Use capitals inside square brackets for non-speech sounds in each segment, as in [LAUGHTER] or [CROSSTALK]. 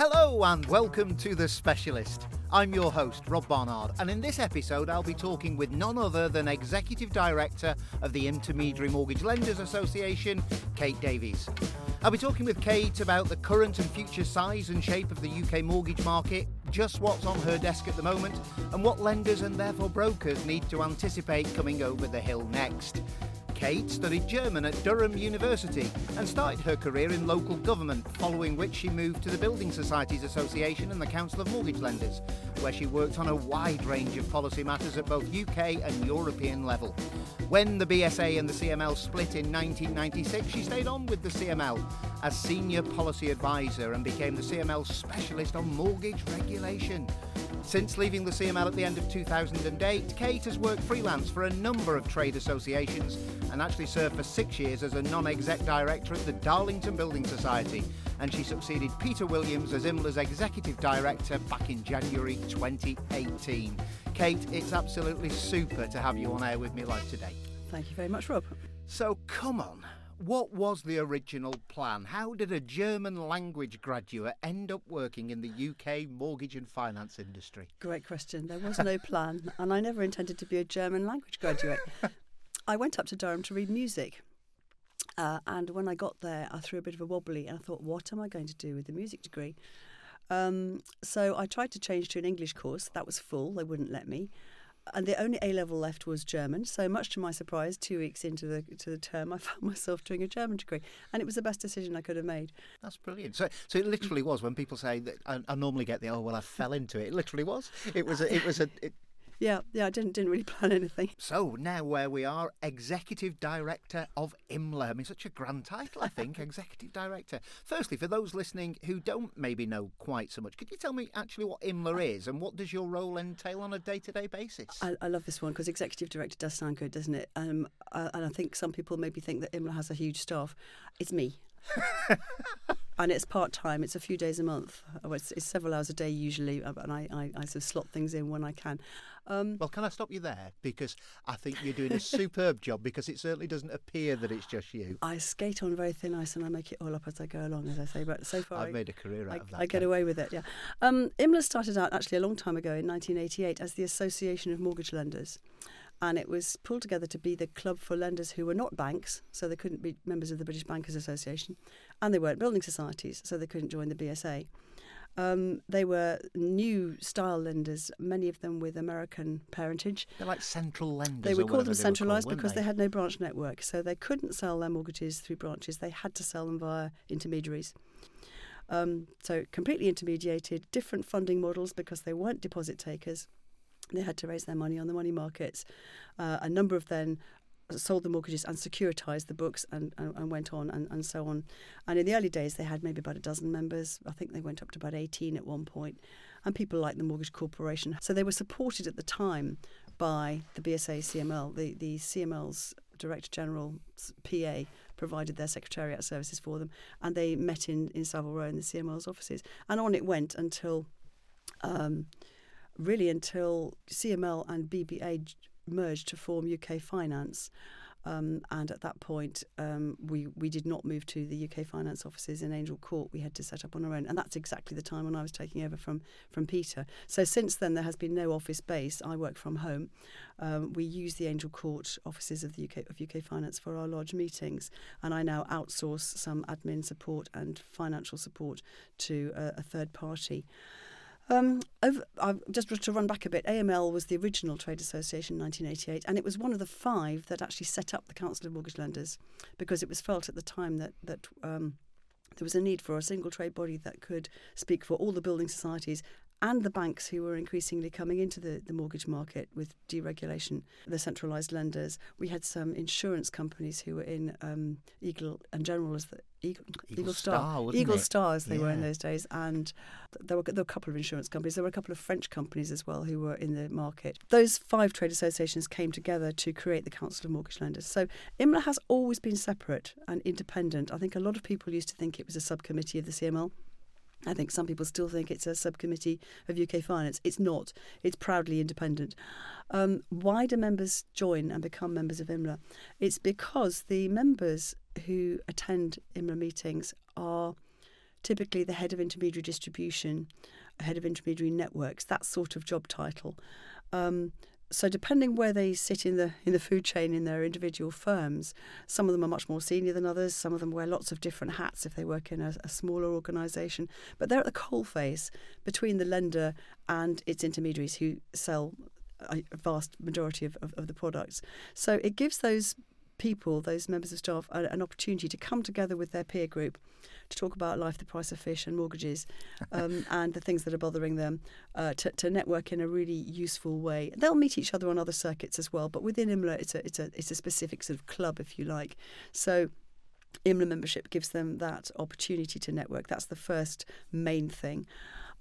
Hello and welcome to The Specialist. I'm your host, Rob Barnard, and in this episode, I'll be talking with none other than Executive Director of the Intermediary Mortgage Lenders Association, Kate Davies. I'll be talking with Kate about the current and future size and shape of the UK mortgage market, just what's on her desk at the moment, and what lenders and therefore brokers need to anticipate coming over the hill next. Kate studied German at Durham University and started her career in local government, following which she moved to the Building Societies Association and the Council of Mortgage Lenders, where she worked on a wide range of policy matters at both UK and European level. When the BSA and the CML split in 1996, she stayed on with the CML as Senior Policy Advisor and became the CML Specialist on Mortgage Regulation. Since leaving the CML at the end of 2008, Kate has worked freelance for a number of trade associations and actually served for six years as a non exec director at the Darlington Building Society. And she succeeded Peter Williams as IMLA's executive director back in January 2018. Kate, it's absolutely super to have you on air with me live today. Thank you very much, Rob. So, come on. What was the original plan? How did a German language graduate end up working in the UK mortgage and finance industry? Great question. There was no plan, and I never intended to be a German language graduate. [LAUGHS] I went up to Durham to read music. Uh, and when I got there, I threw a bit of a wobbly and I thought, what am I going to do with the music degree? Um, so I tried to change to an English course. That was full, they wouldn't let me and the only A level left was German. So much to my surprise, two weeks into the to the term, I [LAUGHS] found myself doing a German degree, and it was the best decision I could have made. That's brilliant. So, so it literally was. When people say that, I, I normally get the oh well, I fell into it. It literally was. It was. A, it was a. It, yeah, yeah, I didn't didn't really plan anything. So now where we are, executive director of IMLA. I mean, such a grand title, I think, [LAUGHS] executive director. Firstly, for those listening who don't maybe know quite so much, could you tell me actually what IMLA is and what does your role entail on a day-to-day basis? I, I love this one because executive director does sound good, doesn't it? Um, uh, and I think some people maybe think that IMLA has a huge staff. It's me. [LAUGHS] and it's part time. It's a few days a month. Oh, it's, it's, several hours a day usually, uh, and I, I, I sort of slot things in when I can. Um, well, can I stop you there because I think you're doing a superb job because it certainly doesn't appear that it's just you. I skate on very thin ice and I make it all up as I go along, as I say. But so far, I've I, made a career out I, of that. I get away with it. Yeah. Um, IMLA started out actually a long time ago in 1988 as the Association of Mortgage Lenders and it was pulled together to be the club for lenders who were not banks, so they couldn't be members of the British Bankers Association, and they weren't building societies, so they couldn't join the BSA. Um, they were new style lenders, many of them with American parentage. They're like central lenders. They would call them centralised because they? they? had no branch network, so they couldn't sell their mortgages through branches. They had to sell them via intermediaries. Um, so completely intermediated, different funding models because they weren't deposit takers. They had to raise their money on the money markets. Uh, a number of them sold the mortgages and securitized the books and, and, and, went on and, and so on. And in the early days, they had maybe about a dozen members. I think they went up to about 18 at one point. And people like the Mortgage Corporation. So they were supported at the time by the BSA CML. The, the CML's Director General PA provided their secretariat services for them. And they met in, in Savile Row in the CML's offices. And on it went until. Um, really until CML and BBA merged to form UK Finance. Um, and at that point, um, we we did not move to the UK finance offices in Angel Court. We had to set up on our own, and that's exactly the time when I was taking over from from Peter. So since then, there has been no office base. I work from home. Um, we use the Angel Court offices of the UK of UK Finance for our large meetings, and I now outsource some admin support and financial support to a, a third party. Um, over, just to run back a bit, AML was the original trade association in 1988, and it was one of the five that actually set up the Council of Mortgage Lenders because it was felt at the time that that um, there was a need for a single trade body that could speak for all the building societies and the banks who were increasingly coming into the, the mortgage market with deregulation, the centralised lenders. We had some insurance companies who were in um, Eagle and General as the Eagle, Eagle, Eagle Star, Star Eagle Stars they yeah. were in those days, and there were, there were a couple of insurance companies. There were a couple of French companies as well who were in the market. Those five trade associations came together to create the Council of Mortgage Lenders. So IMLA has always been separate and independent. I think a lot of people used to think it was a subcommittee of the CML. I think some people still think it's a subcommittee of UK finance. It's not. It's proudly independent. Um, why do members join and become members of IMLA? It's because the members who attend IMLA meetings are typically the head of intermediary distribution, head of intermediary networks, that sort of job title. Um, so depending where they sit in the in the food chain in their individual firms, some of them are much more senior than others. Some of them wear lots of different hats if they work in a, a smaller organisation. But they're at the coalface between the lender and its intermediaries who sell a vast majority of, of, of the products. So it gives those people, those members of staff, an opportunity to come together with their peer group to talk about life, the price of fish, and mortgages, um, [LAUGHS] and the things that are bothering them, uh, to, to, network in a really useful way. They'll meet each other on other circuits as well, but within IMLA, it's a it's a it's a specific sort of club, if you like. So. IMLA membership gives them that opportunity to network. That's the first main thing.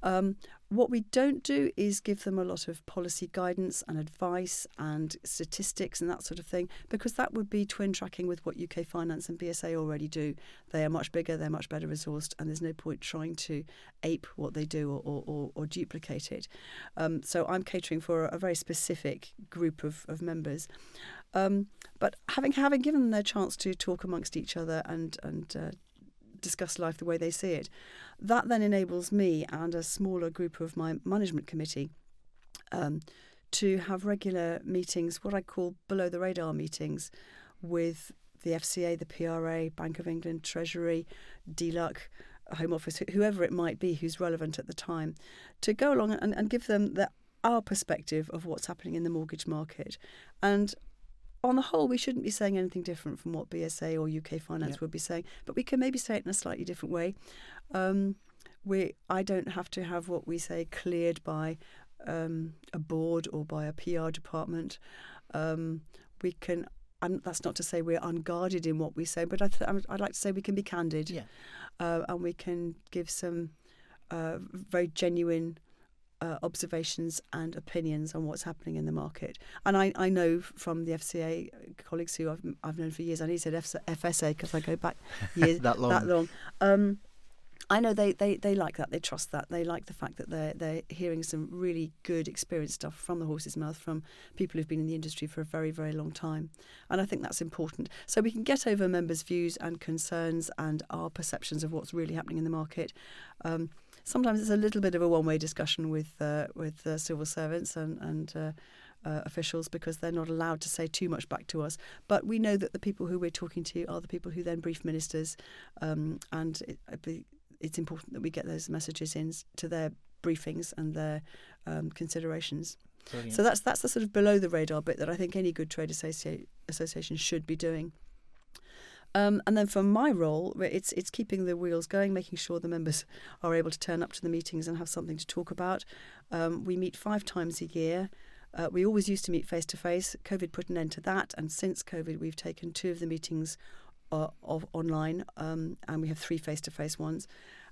Um, what we don't do is give them a lot of policy guidance and advice and statistics and that sort of thing, because that would be twin tracking with what UK Finance and BSA already do. They are much bigger, they're much better resourced, and there's no point trying to ape what they do or, or, or duplicate it. Um, so I'm catering for a, a very specific group of, of members. Um, but having having given them their chance to talk amongst each other and and uh, discuss life the way they see it. That then enables me and a smaller group of my management committee um, to have regular meetings, what I call below the radar meetings, with the FCA, the PRA, Bank of England, Treasury, DLUC, Home Office, whoever it might be who's relevant at the time, to go along and, and give them the, our perspective of what's happening in the mortgage market. And on the whole, we shouldn't be saying anything different from what BSA or UK Finance yeah. would be saying, but we can maybe say it in a slightly different way. Um, we, I don't have to have what we say cleared by um, a board or by a PR department. Um, we can. And that's not to say we're unguarded in what we say, but I th- I'd like to say we can be candid, yeah. uh, and we can give some uh, very genuine uh, observations and opinions on what's happening in the market. And I, I know from the FCA colleagues who I've, I've known for years, I need to say FSA because I go back [LAUGHS] years that long. That long. Um, I know they, they, they like that. They trust that. They like the fact that they're they're hearing some really good experience stuff from the horse's mouth from people who've been in the industry for a very very long time, and I think that's important. So we can get over members' views and concerns and our perceptions of what's really happening in the market. Um, sometimes it's a little bit of a one-way discussion with uh, with uh, civil servants and and uh, uh, officials because they're not allowed to say too much back to us. But we know that the people who we're talking to are the people who then brief ministers, um, and it, it's important that we get those messages in to their briefings and their um, considerations. Brilliant. So that's that's the sort of below the radar bit that I think any good trade associ- association should be doing. Um, and then for my role, it's it's keeping the wheels going, making sure the members [LAUGHS] are able to turn up to the meetings and have something to talk about. Um, we meet five times a year. Uh, we always used to meet face to face. COVID put an end to that, and since COVID, we've taken two of the meetings uh, of online, um, and we have three face to face ones.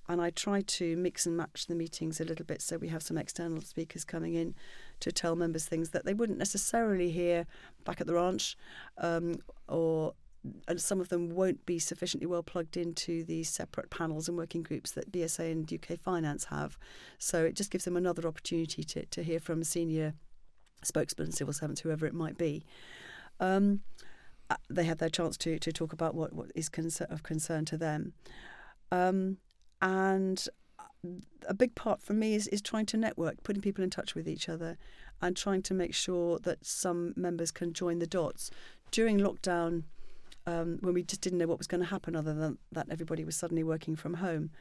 And I try to mix and match the meetings a little bit, so we have some external speakers coming in to tell members things that they wouldn't necessarily hear back at the ranch, um, or and some of them won't be sufficiently well plugged into the separate panels and working groups that BSA and UK Finance have. So it just gives them another opportunity to, to hear from senior spokesmen, civil servants, whoever it might be. Um, uh, they have their chance to, to talk about what, what is concern, of concern to them. Um, and a big part for me is, is trying to network, putting people in touch with each other, and trying to make sure that some members can join the dots. During lockdown, um, when we just didn't know what was going to happen, other than that everybody was suddenly working from home.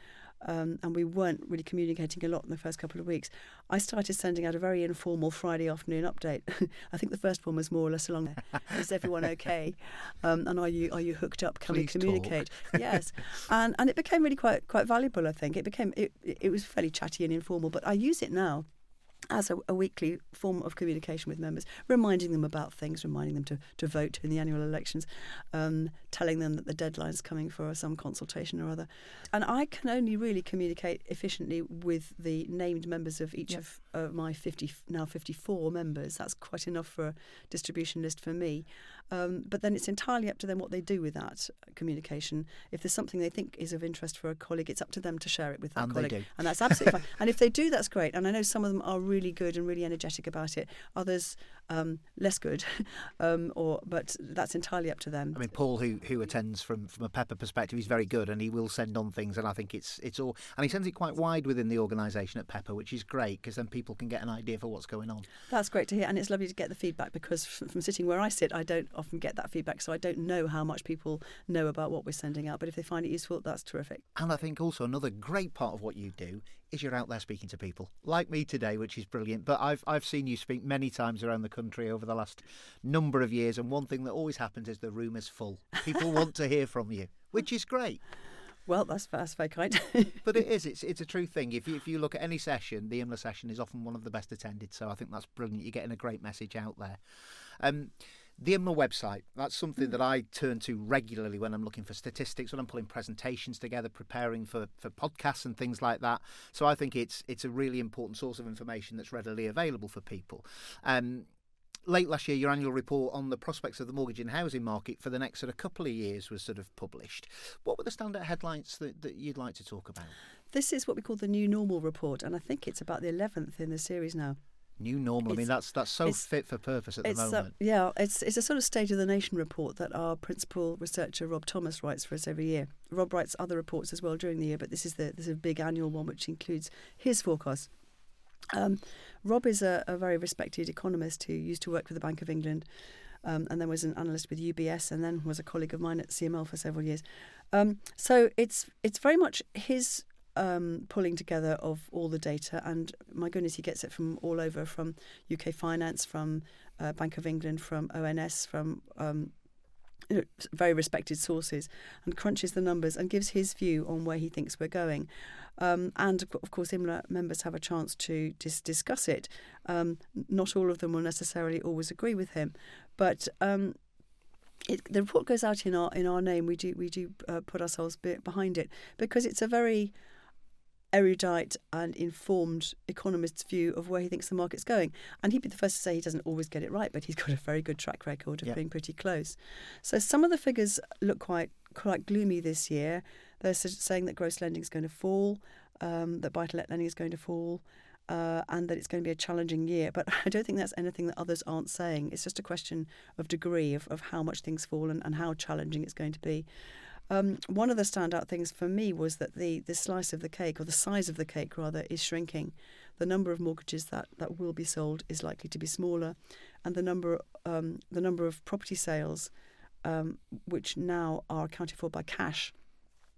Um, and we weren't really communicating a lot in the first couple of weeks. I started sending out a very informal Friday afternoon update. [LAUGHS] I think the first one was more or less along, [LAUGHS] "Is everyone okay? Um, and are you are you hooked up? Can Please we communicate?" Yes, and and it became really quite quite valuable. I think it became it it was fairly chatty and informal, but I use it now as a, a, weekly form of communication with members, reminding them about things, reminding them to, to vote in the annual elections, um, telling them that the deadline is coming for some consultation or other. And I can only really communicate efficiently with the named members of each of uh, my 50, now 54 members. That's quite enough for a distribution list for me. Um, but then it's entirely up to them what they do with that communication. If there's something they think is of interest for a colleague, it's up to them to share it with that and colleague. And that's absolutely fine. And if they do, that's great. And I know some of them are really good and really energetic about it. Others um, less good, [LAUGHS] um, or but that's entirely up to them. I mean, Paul, who who attends from from a Pepper perspective, he's very good, and he will send on things, and I think it's it's all, and he sends it quite wide within the organisation at Pepper, which is great because then people can get an idea for what's going on. That's great to hear, and it's lovely to get the feedback because from, from sitting where I sit, I don't often get that feedback, so I don't know how much people know about what we're sending out. But if they find it useful, that's terrific. And I think also another great part of what you do is you're out there speaking to people like me today, which is brilliant. But I've I've seen you speak many times around the country over the last number of years, and one thing that always happens is the room is full. People want to hear from you, which is great. Well, that's that's very kind. [LAUGHS] but it is. It's it's a true thing. If you if you look at any session, the IMLA session is often one of the best attended. So I think that's brilliant. You're getting a great message out there. Um, the IMLA website, that's something that I turn to regularly when I'm looking for statistics, when I'm pulling presentations together, preparing for, for podcasts and things like that. So I think it's it's a really important source of information that's readily available for people. Um, late last year, your annual report on the prospects of the mortgage and housing market for the next sort of couple of years was sort of published. What were the standout headlines that, that you'd like to talk about? This is what we call the new normal report, and I think it's about the 11th in the series now. New normal. It's, I mean, that's that's so fit for purpose at the moment. A, yeah, it's it's a sort of state of the nation report that our principal researcher Rob Thomas writes for us every year. Rob writes other reports as well during the year, but this is the this is a big annual one which includes his forecast. Um, Rob is a, a, very respected economist who used to work for the Bank of England. Um, and then was an analyst with UBS, and then was a colleague of mine at CML for several years. Um, so it's it's very much his um, pulling together of all the data, and my goodness, he gets it from all over, from UK Finance, from uh, Bank of England, from ONS, from um, very respected sources, and crunches the numbers and gives his view on where he thinks we're going. Um, and of course, IMLA members have a chance to dis- discuss it. Um, not all of them will necessarily always agree with him, but um, it, the report goes out in our in our name. We do we do uh, put ourselves behind it because it's a very erudite and informed economist's view of where he thinks the market's going. And he'd be the first to say he doesn't always get it right, but he's got a very good track record of yep. being pretty close. So some of the figures look quite quite gloomy this year. They're saying that gross lending is going to fall, um, that buy-to-let lending is going to fall. Uh, and that it's going to be a challenging year. But [LAUGHS] I don't think that's anything that others aren't saying. It's just a question of degree of, of how much things fall and, and how challenging it's going to be. Um, one of the standout things for me was that the, the slice of the cake, or the size of the cake rather, is shrinking. The number of mortgages that, that will be sold is likely to be smaller, and the number um, the number of property sales, um, which now are accounted for by cash,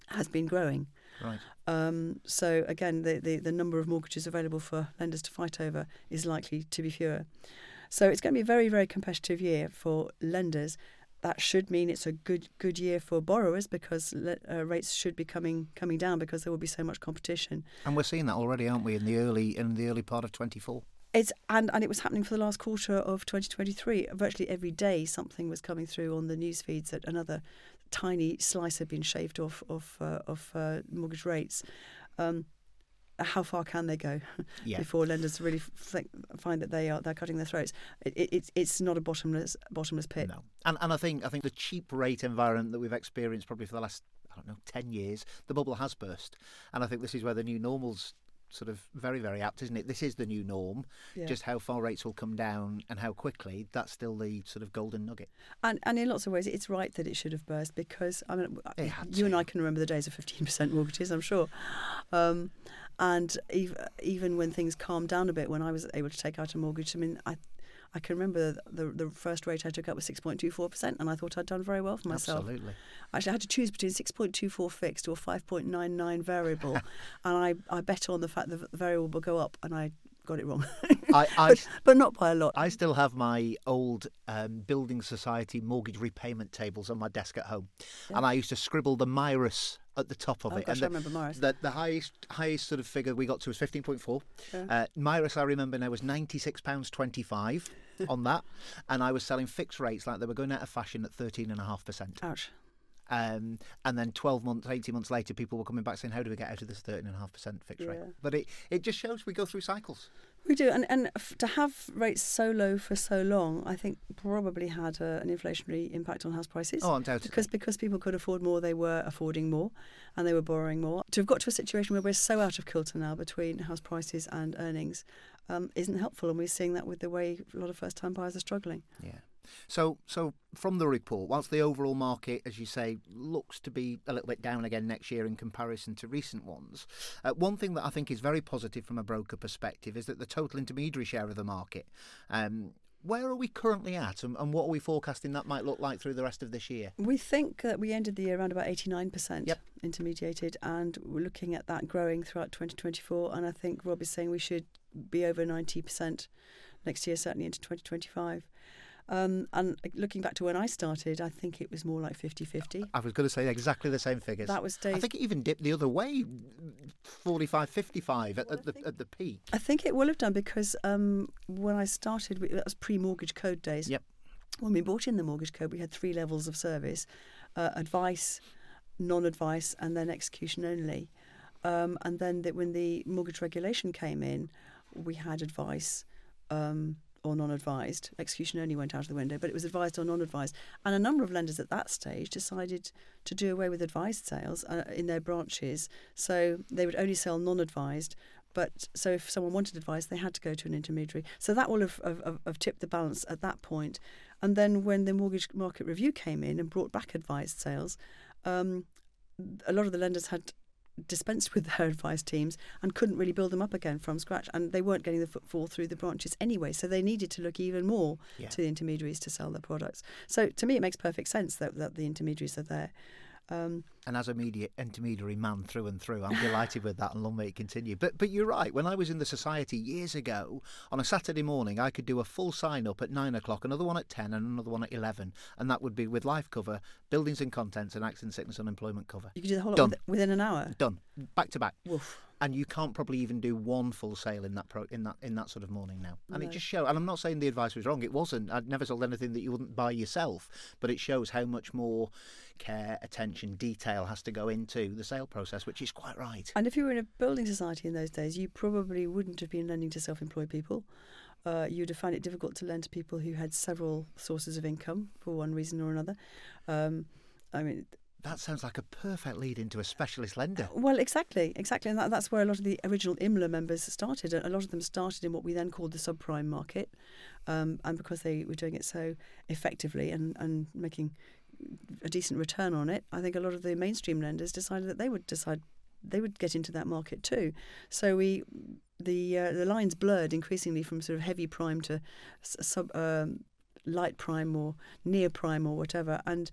has been growing. Right. Um, so again, the, the, the number of mortgages available for lenders to fight over is likely to be fewer. So it's going to be a very, very competitive year for lenders, that should mean it's a good good year for borrowers because uh, rates should be coming coming down because there will be so much competition. And we're seeing that already, aren't we? In the early in the early part of 24. It's and, and it was happening for the last quarter of 2023. Virtually every day, something was coming through on the news feeds that another tiny slice had been shaved off of uh, of uh, mortgage rates. Um, how far can they go [LAUGHS] yeah. before lenders really think, find that they are they're cutting their throats? It, it, it's it's not a bottomless bottomless pit. No, and and I think I think the cheap rate environment that we've experienced probably for the last I don't know ten years, the bubble has burst, and I think this is where the new normals sort of very very apt isn't it this is the new norm yeah. just how far rates will come down and how quickly that's still the sort of golden nugget and and in lots of ways it's right that it should have burst because i mean you and i can remember the days of 15% mortgages i'm sure um, and even when things calmed down a bit, when I was able to take out a mortgage, I mean, I I can remember the, the first rate I took out was 6.24%, and I thought I'd done very well for myself. Absolutely. Actually, I had to choose between 6.24 fixed or 5.99 variable, [LAUGHS] and I, I bet on the fact that the variable will go up, and I got it wrong. I, [LAUGHS] I, but, but, not by a lot. I still have my old um, building society mortgage repayment tables on my desk at home, yeah. and I used to scribble the MIRAS at the top of oh, it. Gosh, and the, I remember MIRAS. The, the highest highest sort of figure we got to was fifteen point four. Yeah. Uh, I remember now was ninety six pounds twenty five on that, and I was selling fixed rates like they were going out of fashion at thirteen and a half percent. Ouch. Um, and then 12 months, 18 months later, people were coming back saying, How do we get out of this 13.5% fixed yeah. rate? But it, it just shows we go through cycles. We do, and and to have rates so low for so long, I think probably had a, an inflationary impact on house prices. Oh, undoubtedly. Because because people could afford more, they were affording more, and they were borrowing more. To have got to a situation where we're so out of kilter now between house prices and earnings, um, isn't helpful, and we're seeing that with the way a lot of first-time buyers are struggling. Yeah. So, so from the report, whilst the overall market, as you say, looks to be a little bit down again next year in comparison to recent ones, uh, one thing that I think is very positive from a broker perspective is that the total intermediary share of the market. Um, where are we currently at, and, and, what are we forecasting that might look like through the rest of this year? We think that we ended the year around about 89% yep. intermediated, and we're looking at that growing throughout 2024. And I think Rob is saying we should be over 90% next year, certainly into 2025. Um, and looking back to when I started, I think it was more like 50 50. I was going to say exactly the same figures. That was days. I think it even dipped the other way 45 55 at, at the, at the peak. I think it will have done because um, when I started, that was pre mortgage code days. Yep. When we brought in the mortgage code, we had three levels of service uh, advice, non advice, and then execution only. Um, and then the, when the mortgage regulation came in, we had advice. Um, or non advised. Execution only went out of the window, but it was advised or non advised. And a number of lenders at that stage decided to do away with advised sales uh, in their branches. So they would only sell non advised. But so if someone wanted advice, they had to go to an intermediary. So that will have, have, have tipped the balance at that point. And then when the mortgage market review came in and brought back advised sales, um, a lot of the lenders had dispensed with their advice teams and couldn't really build them up again from scratch. And they weren't getting the footfall through the branches anyway. So they needed to look even more yeah. to the intermediaries to sell their products. So to me, it makes perfect sense that, that the intermediaries are there. Um, and as a media intermediary man through and through, I'm delighted with that and long may it continue. But but you're right. When I was in the society years ago, on a Saturday morning, I could do a full sign up at nine o'clock, another one at ten, and another one at eleven, and that would be with life cover, buildings and contents, and accident, sickness, unemployment cover. You could do the whole Done. lot within an hour. Done, back to back. Woof and you can't probably even do one full sale in that pro, in that in that sort of morning now. And no. it just shows. And I'm not saying the advice was wrong; it wasn't. I'd never sold anything that you wouldn't buy yourself, but it shows how much more care, attention, detail has to go into the sale process, which is quite right. And if you were in a building society in those days, you probably wouldn't have been lending to self-employed people. Uh, you'd have found it difficult to lend to people who had several sources of income for one reason or another. Um, I mean, that sounds like a perfect lead into a specialist lender. Well, exactly, exactly, and that, that's where a lot of the original IMLA members started. A lot of them started in what we then called the subprime market, um, and because they were doing it so effectively and, and making a decent return on it, I think a lot of the mainstream lenders decided that they would decide they would get into that market too. So we the uh, the lines blurred increasingly from sort of heavy prime to sub. Um, light prime or near prime or whatever and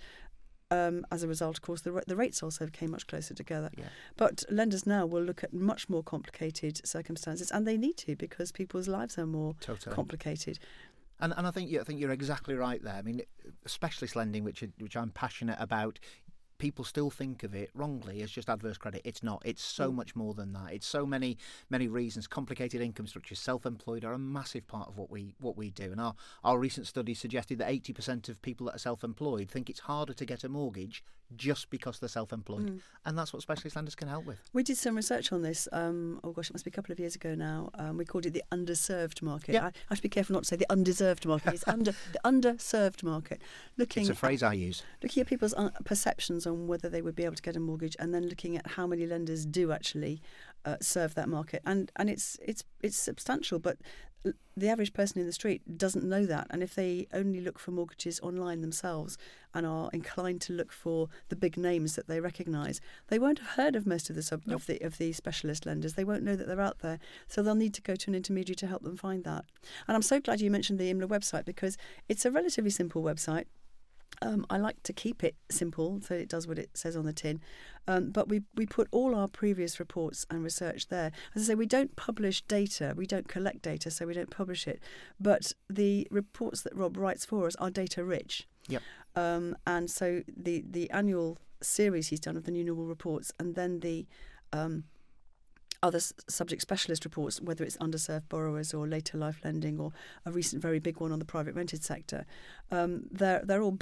um, as a result, of course, the, the rates also came much closer together. Yeah. But lenders now will look at much more complicated circumstances, and they need to because people's lives are more totally. complicated. And, and I think I think you're exactly right there. I mean, specialist lending, which which I'm passionate about, people still think of it wrongly as just adverse credit. It's not. It's so mm. much more than that. It's so many many reasons. Complicated income structures, self-employed are a massive part of what we what we do. And our our recent study suggested that 80% of people that are self-employed think it's harder to get a mortgage just because they're self-employed, mm. and that's what specialist lenders can help with. We did some research on this. Um, oh gosh, it must be a couple of years ago now. Um, we called it the underserved market. I, I, have to be careful not to say the undeserved market. It's under the underserved market. Looking, it's a phrase at, I use. Looking at people's uh, perceptions on whether they would be able to get a mortgage, and then looking at how many lenders do actually uh, serve that market, and and it's it's it's substantial, but the average person in the street doesn't know that. And if they only look for mortgages online themselves and are inclined to look for the big names that they recognise, they won't have heard of most of the, sub- nope. of the of the specialist lenders. They won't know that they're out there. So they'll need to go to an intermediary to help them find that. And I'm so glad you mentioned the IMLA website because it's a relatively simple website. Um, I like to keep it simple so it does what it says on the tin. Um, but we, we put all our previous reports and research there. As I say, we don't publish data, we don't collect data, so we don't publish it. But the reports that Rob writes for us are data rich. Yep. Um, and so the, the annual series he's done of the new normal reports and then the um, other subject specialist reports, whether it's underserved borrowers or later life lending or a recent very big one on the private rented sector, um, they're they're all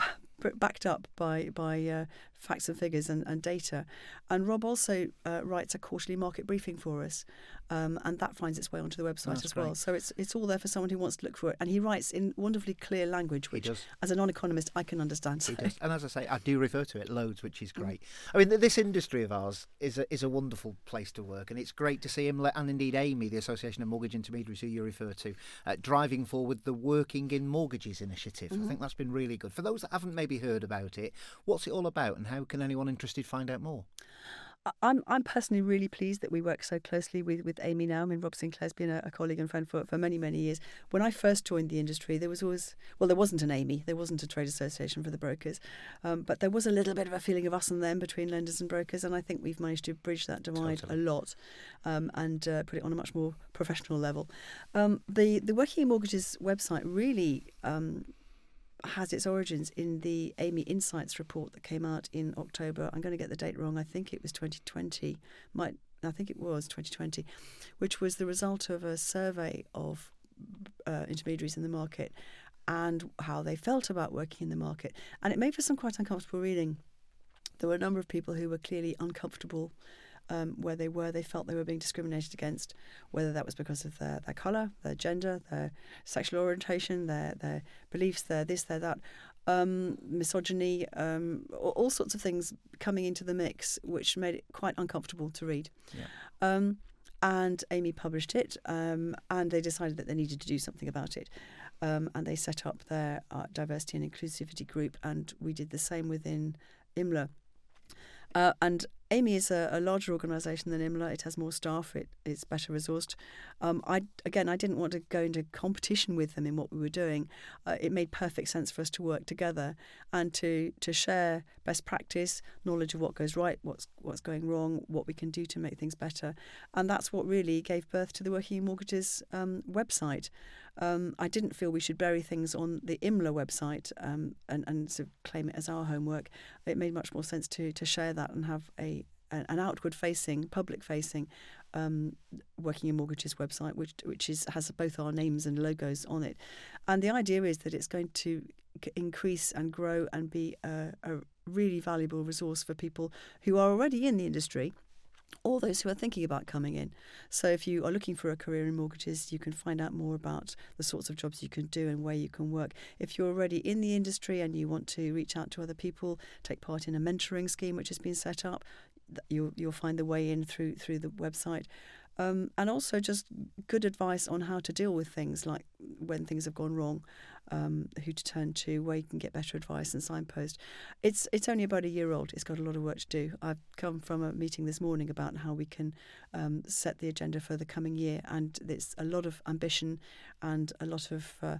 backed up by by uh, facts and figures and, and data. And Rob also uh, writes a quarterly market briefing for us, um, and that finds its way onto the website That's as well. So it's it's all there for someone who wants to look for it. And he writes in wonderfully clear language, which, as a non-economist, I can understand. He So- does. And as I say, I do refer to it loads, which Mm. is great. I mean, this industry of ours is a, is a wonderful place to work, and it's great to see him, and indeed AMI, the Association of Mortgage Intermediaries, who you refer to, uh, driving forward the Working in Mortgages initiative. Mm-hmm. I think that's been really good. For those that haven't maybe heard about it, what's it all about, and how can anyone interested find out more? I'm I'm personally really pleased that we work so closely with, with AMI now. I mean, Rob Sinclair's been a, a colleague and friend for, for many, many years. When I first joined the industry, there was always, well, there wasn't an AMI, there wasn't a trade association for the brokers, um, but there was a little bit of a feeling of us and them between lenders and brokers, and I think we've managed to bridge that divide Totally. a lot um, and uh, put it on a much more professional level. Um, the, the Working in Mortgages website really um, has its origins in the AMI Insights report that came out in October. I'm going to get the date wrong. I think it was 2020. Might I think it was 2020, which was the result of a survey of uh, intermediaries in the market and how they felt about working in the market. And it made for some quite uncomfortable reading. There were a number of people who were clearly uncomfortable um, where they were. They felt they were being discriminated against, whether that was because of their, their colour, their gender, their sexual orientation, their, their beliefs, their this, their that, um, misogyny, um, all, sorts of things coming into the mix, which made it quite uncomfortable to read. Yeah. Um, and AMI published it, um, and they decided that they needed to do something about it. Um, and they set up their uh, diversity and inclusivity group, and we did the same within IMLA. Uh, and AMI is a, a larger organisation than IMLA. It has more staff. It, it's better resourced. Um, I again, I didn't want to go into competition with them in what we were doing. Uh, it made perfect sense for us to work together and to to share best practice, knowledge of what goes right, what's what's going wrong, what we can do to make things better, and that's what really gave birth to the Working in Mortgages um, website. Um, I didn't feel we should bury things on the IMLA website um, and, and sort of claim it as our homework. It made much more sense to to share that and have a an outward facing, public facing, um, working in mortgages website, which which is has both our names and logos on it, and the idea is that it's going to increase and grow and be a, a really valuable resource for people who are already in the industry. Or those who are thinking about coming in. So, if you are looking for a career in mortgages, you can find out more about the sorts of jobs you can do and where you can work. If you're already in the industry and you want to reach out to other people, take part in a mentoring scheme which has been set up, you'll you'll find the way in through through the website. Um, and also just good advice on how to deal with things like when things have gone wrong, um, who to turn to, where you can get better advice and signpost. It's it's only about a year old. It's got a lot of work to do. I've come from a meeting this morning about how we can um, set the agenda for the coming year, and there's a lot of ambition and a lot of uh,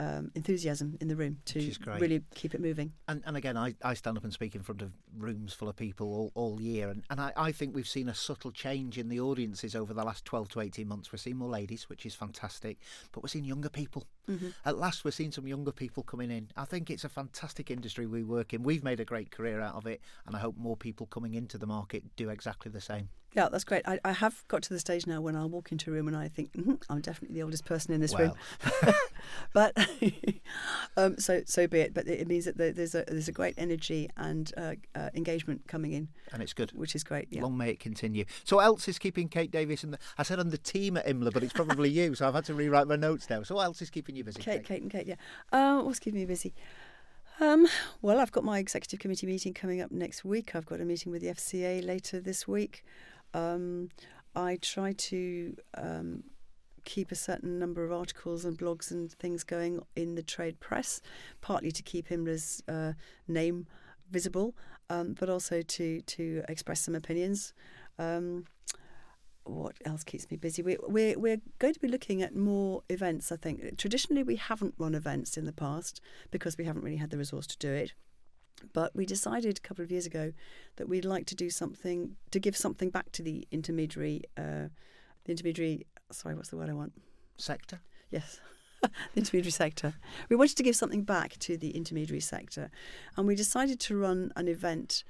um, enthusiasm in the room to Which is great. really keep it moving. And, and again, I, I stand up and speak in front of rooms full of people all, all year, and, and I, I think we've seen a subtle change in the audiences over the last 12 to 18 months. We're seeing more ladies, which is fantastic, but we're seeing younger people. Mm-hmm. At last, we're seeing some younger people coming in. I think it's a fantastic industry we work in. We've made a great career out of it, and I hope more people coming into the market do exactly the same. Yeah, that's great. I, I have got to the stage now when I'll walk into a room and I think mm I'm definitely the oldest person in this room. [LAUGHS] [LAUGHS] But [LAUGHS] um, so so be it. But it means that there's a there's a great energy and uh, uh, engagement coming in, and it's good. which is great. Yeah. Long may it continue. So, what else is keeping Kate Davies in the? I said on the team at IMLA, but it's probably you, so I've had to rewrite my notes now. So, what else is keeping you busy? Kate, Kate, and Kate. Yeah. Uh, what's keeping me busy? Um, well, I've got my executive committee meeting coming up next week. I've got a meeting with the FCA later this week. Um, I try to um, keep a certain number of articles and blogs and things going in the trade press, partly to keep IMLA's uh, name visible, um, but also to to express some opinions. Um, what else keeps me busy? We, we're, we're going to be looking at more events, I think. Traditionally, we haven't run events in the past because we haven't really had the resource to do it. But we decided a couple of years ago that we'd like to do something to give something back to the intermediary, uh, the intermediary. Sorry, what's the word I want? Sector. Yes, [LAUGHS] the intermediary sector. We wanted to give something back to the intermediary sector, and we decided to run an event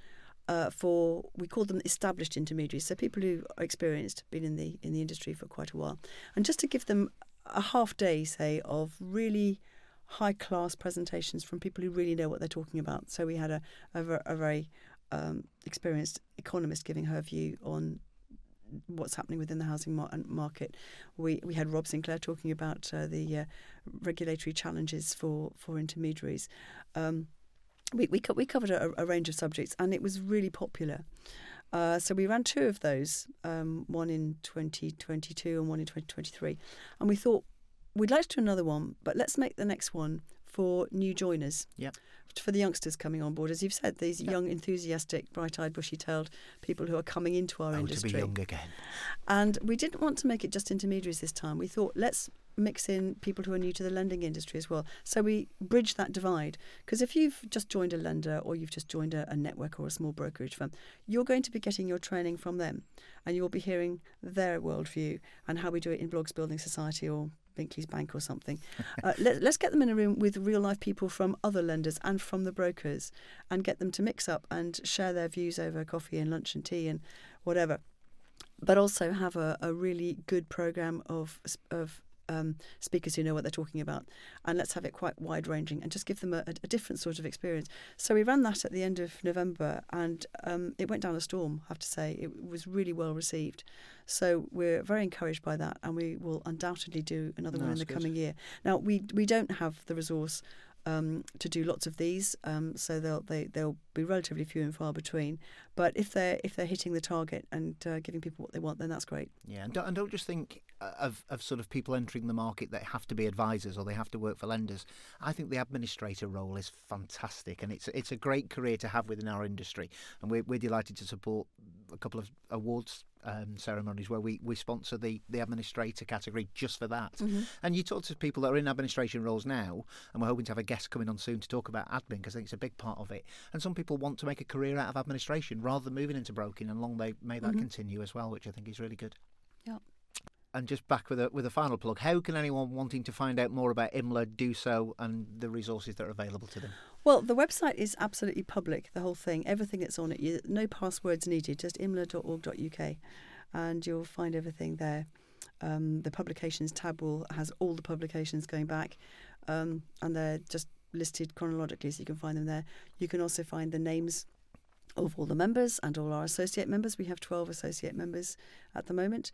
uh, for we call them established intermediaries, so people who are experienced, been in the in the industry for quite a while, and just to give them a half day, say, of really high class presentations from people who really know what they're talking about. So we had a, a, a very um, experienced economist giving her view on what's happening within the housing mar- market. We we had Rob Sinclair talking about uh, the uh, regulatory challenges for for intermediaries. Um, we we, we covered a, a, range of subjects, and it was really popular. Uh, so we ran two of those, um, one in 2022 and one in 2023, and we thought we'd like to do another one, but let's make the next one for new joiners. Yep. For the youngsters coming on board, as you've said, these yep. young, enthusiastic, bright-eyed, bushy-tailed people who are coming into our oh, industry. To be young again. And we didn't want to make it just intermediaries this time. We thought let's mix in people who are new to the lending industry as well. So we bridge that divide. Because if you've just joined a lender or you've just joined a, a, network or a small brokerage firm, you're going to be getting your training from them and you'll be hearing their worldview and how we do it in Bloggs Building Society or Binkley's Bank or something. [LAUGHS] Uh, let, us get them in a room with real life people from other lenders and from the brokers and get them to mix up and share their views over coffee and lunch and tea and whatever. But also have a, a really good program of of um, speakers who know what they're talking about, and let's have it quite wide ranging and just give them a, a, different sort of experience. So we ran that at the end of November, and um, it went down a storm. I have to say, it was really well received. So we're very encouraged by that, and we will undoubtedly do another no, one in the good. coming year. Now we we don't have the resource um, to do lots of these, um, so they'll they, they'll be relatively few and far between. But if they're if they're hitting the target and uh, giving people what they want, then that's great. Yeah, and don't, and don't just think of of sort of people entering the market that have to be advisors or they have to work for lenders. I think the administrator role is fantastic, and it's it's a great career to have within our industry, and we're we're delighted to support a couple of awards um, ceremonies where we, we sponsor the, the administrator category just for that. Mm-hmm. And you talk to people that are in administration roles now, and we're hoping to have a guest coming on soon to talk about admin because I think it's a big part of it. And some people want to make a career out of administration rather than moving into broking, and long they may that mm-hmm. continue as well, which I think is really good. And just back with a with a final plug, how can anyone wanting to find out more about IMLA do so and the resources that are available to them? Well, the website is absolutely public, the whole thing, everything that's on it. No passwords needed, just imla.org.uk, and you'll find everything there. Um, the publications tab will has all the publications going back, um, and they're just listed chronologically, so you can find them there. You can also find the names of all the members and all our associate members. We have 12 associate members at the moment.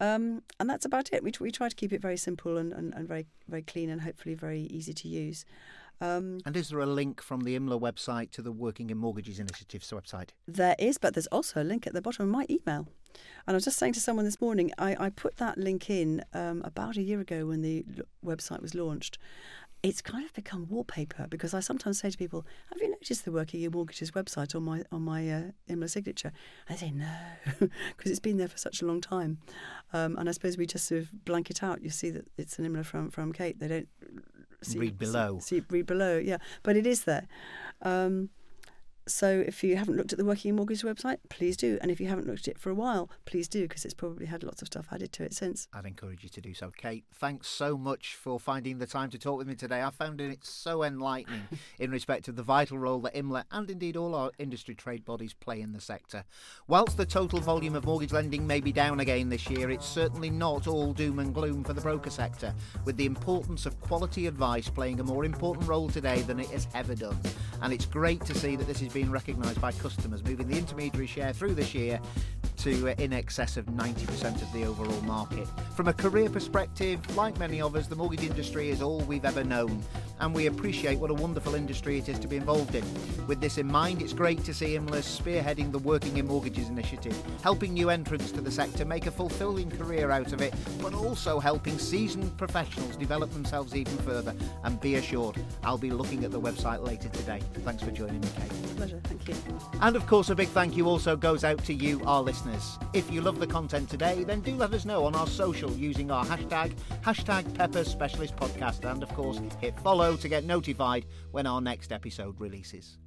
Um, and that's about it. We, we try to keep it very simple and, and, and very very clean and hopefully very easy to use. Um, and is there a link from the IMLA website to the Working in Mortgages Initiative's website? There is, but there's also a link at the bottom of my email. And I was just saying to someone this morning, I, I put that link in um, about a year ago when the website was launched. It's kind of become wallpaper because I sometimes say to people, "Have you noticed the Working in Mortgages website on my on my uh, IMLA signature?" I say no, [LAUGHS] because it's been there for such a long time. Um, and I suppose we just sort of blank it out. You see that it's an IMLA from from Kate. They don't see, read below. See, see, read below, yeah. But it is there. Um, so if you haven't looked at the Working in Mortgage website, please do. And if you haven't looked at it for a while, please do, because it's probably had lots of stuff added to it since. I'd encourage you to do so. Kate, thanks so much for finding the time to talk with me today. I found it so enlightening [LAUGHS] in respect of the vital role that IMLA and indeed all our industry trade bodies play in the sector. Whilst the total volume of mortgage lending may be down again this year, it's certainly not all doom and gloom for the broker sector, with the importance of quality advice playing a more important role today than it has ever done. And it's great to see that this is being recognised by customers, moving the intermediary share through this year to uh, in excess of 90% of the overall market. From a career perspective, like many of us, the mortgage industry is all we've ever known, and we appreciate what a wonderful industry it is to be involved in. With this in mind, it's great to see IMLA spearheading the Working in Mortgages initiative, helping new entrants to the sector make a fulfilling career out of it, but also helping seasoned professionals develop themselves even further. And be assured, I'll be looking at the website later today. Thanks for joining me, Kate. Pleasure. Thank you. And of course, a big thank you also goes out to you, our listeners. If you love the content today, then do let us know on our social using our hashtag, hashtag Pepper Specialist Podcast, and of course, hit follow to get notified when our next episode releases.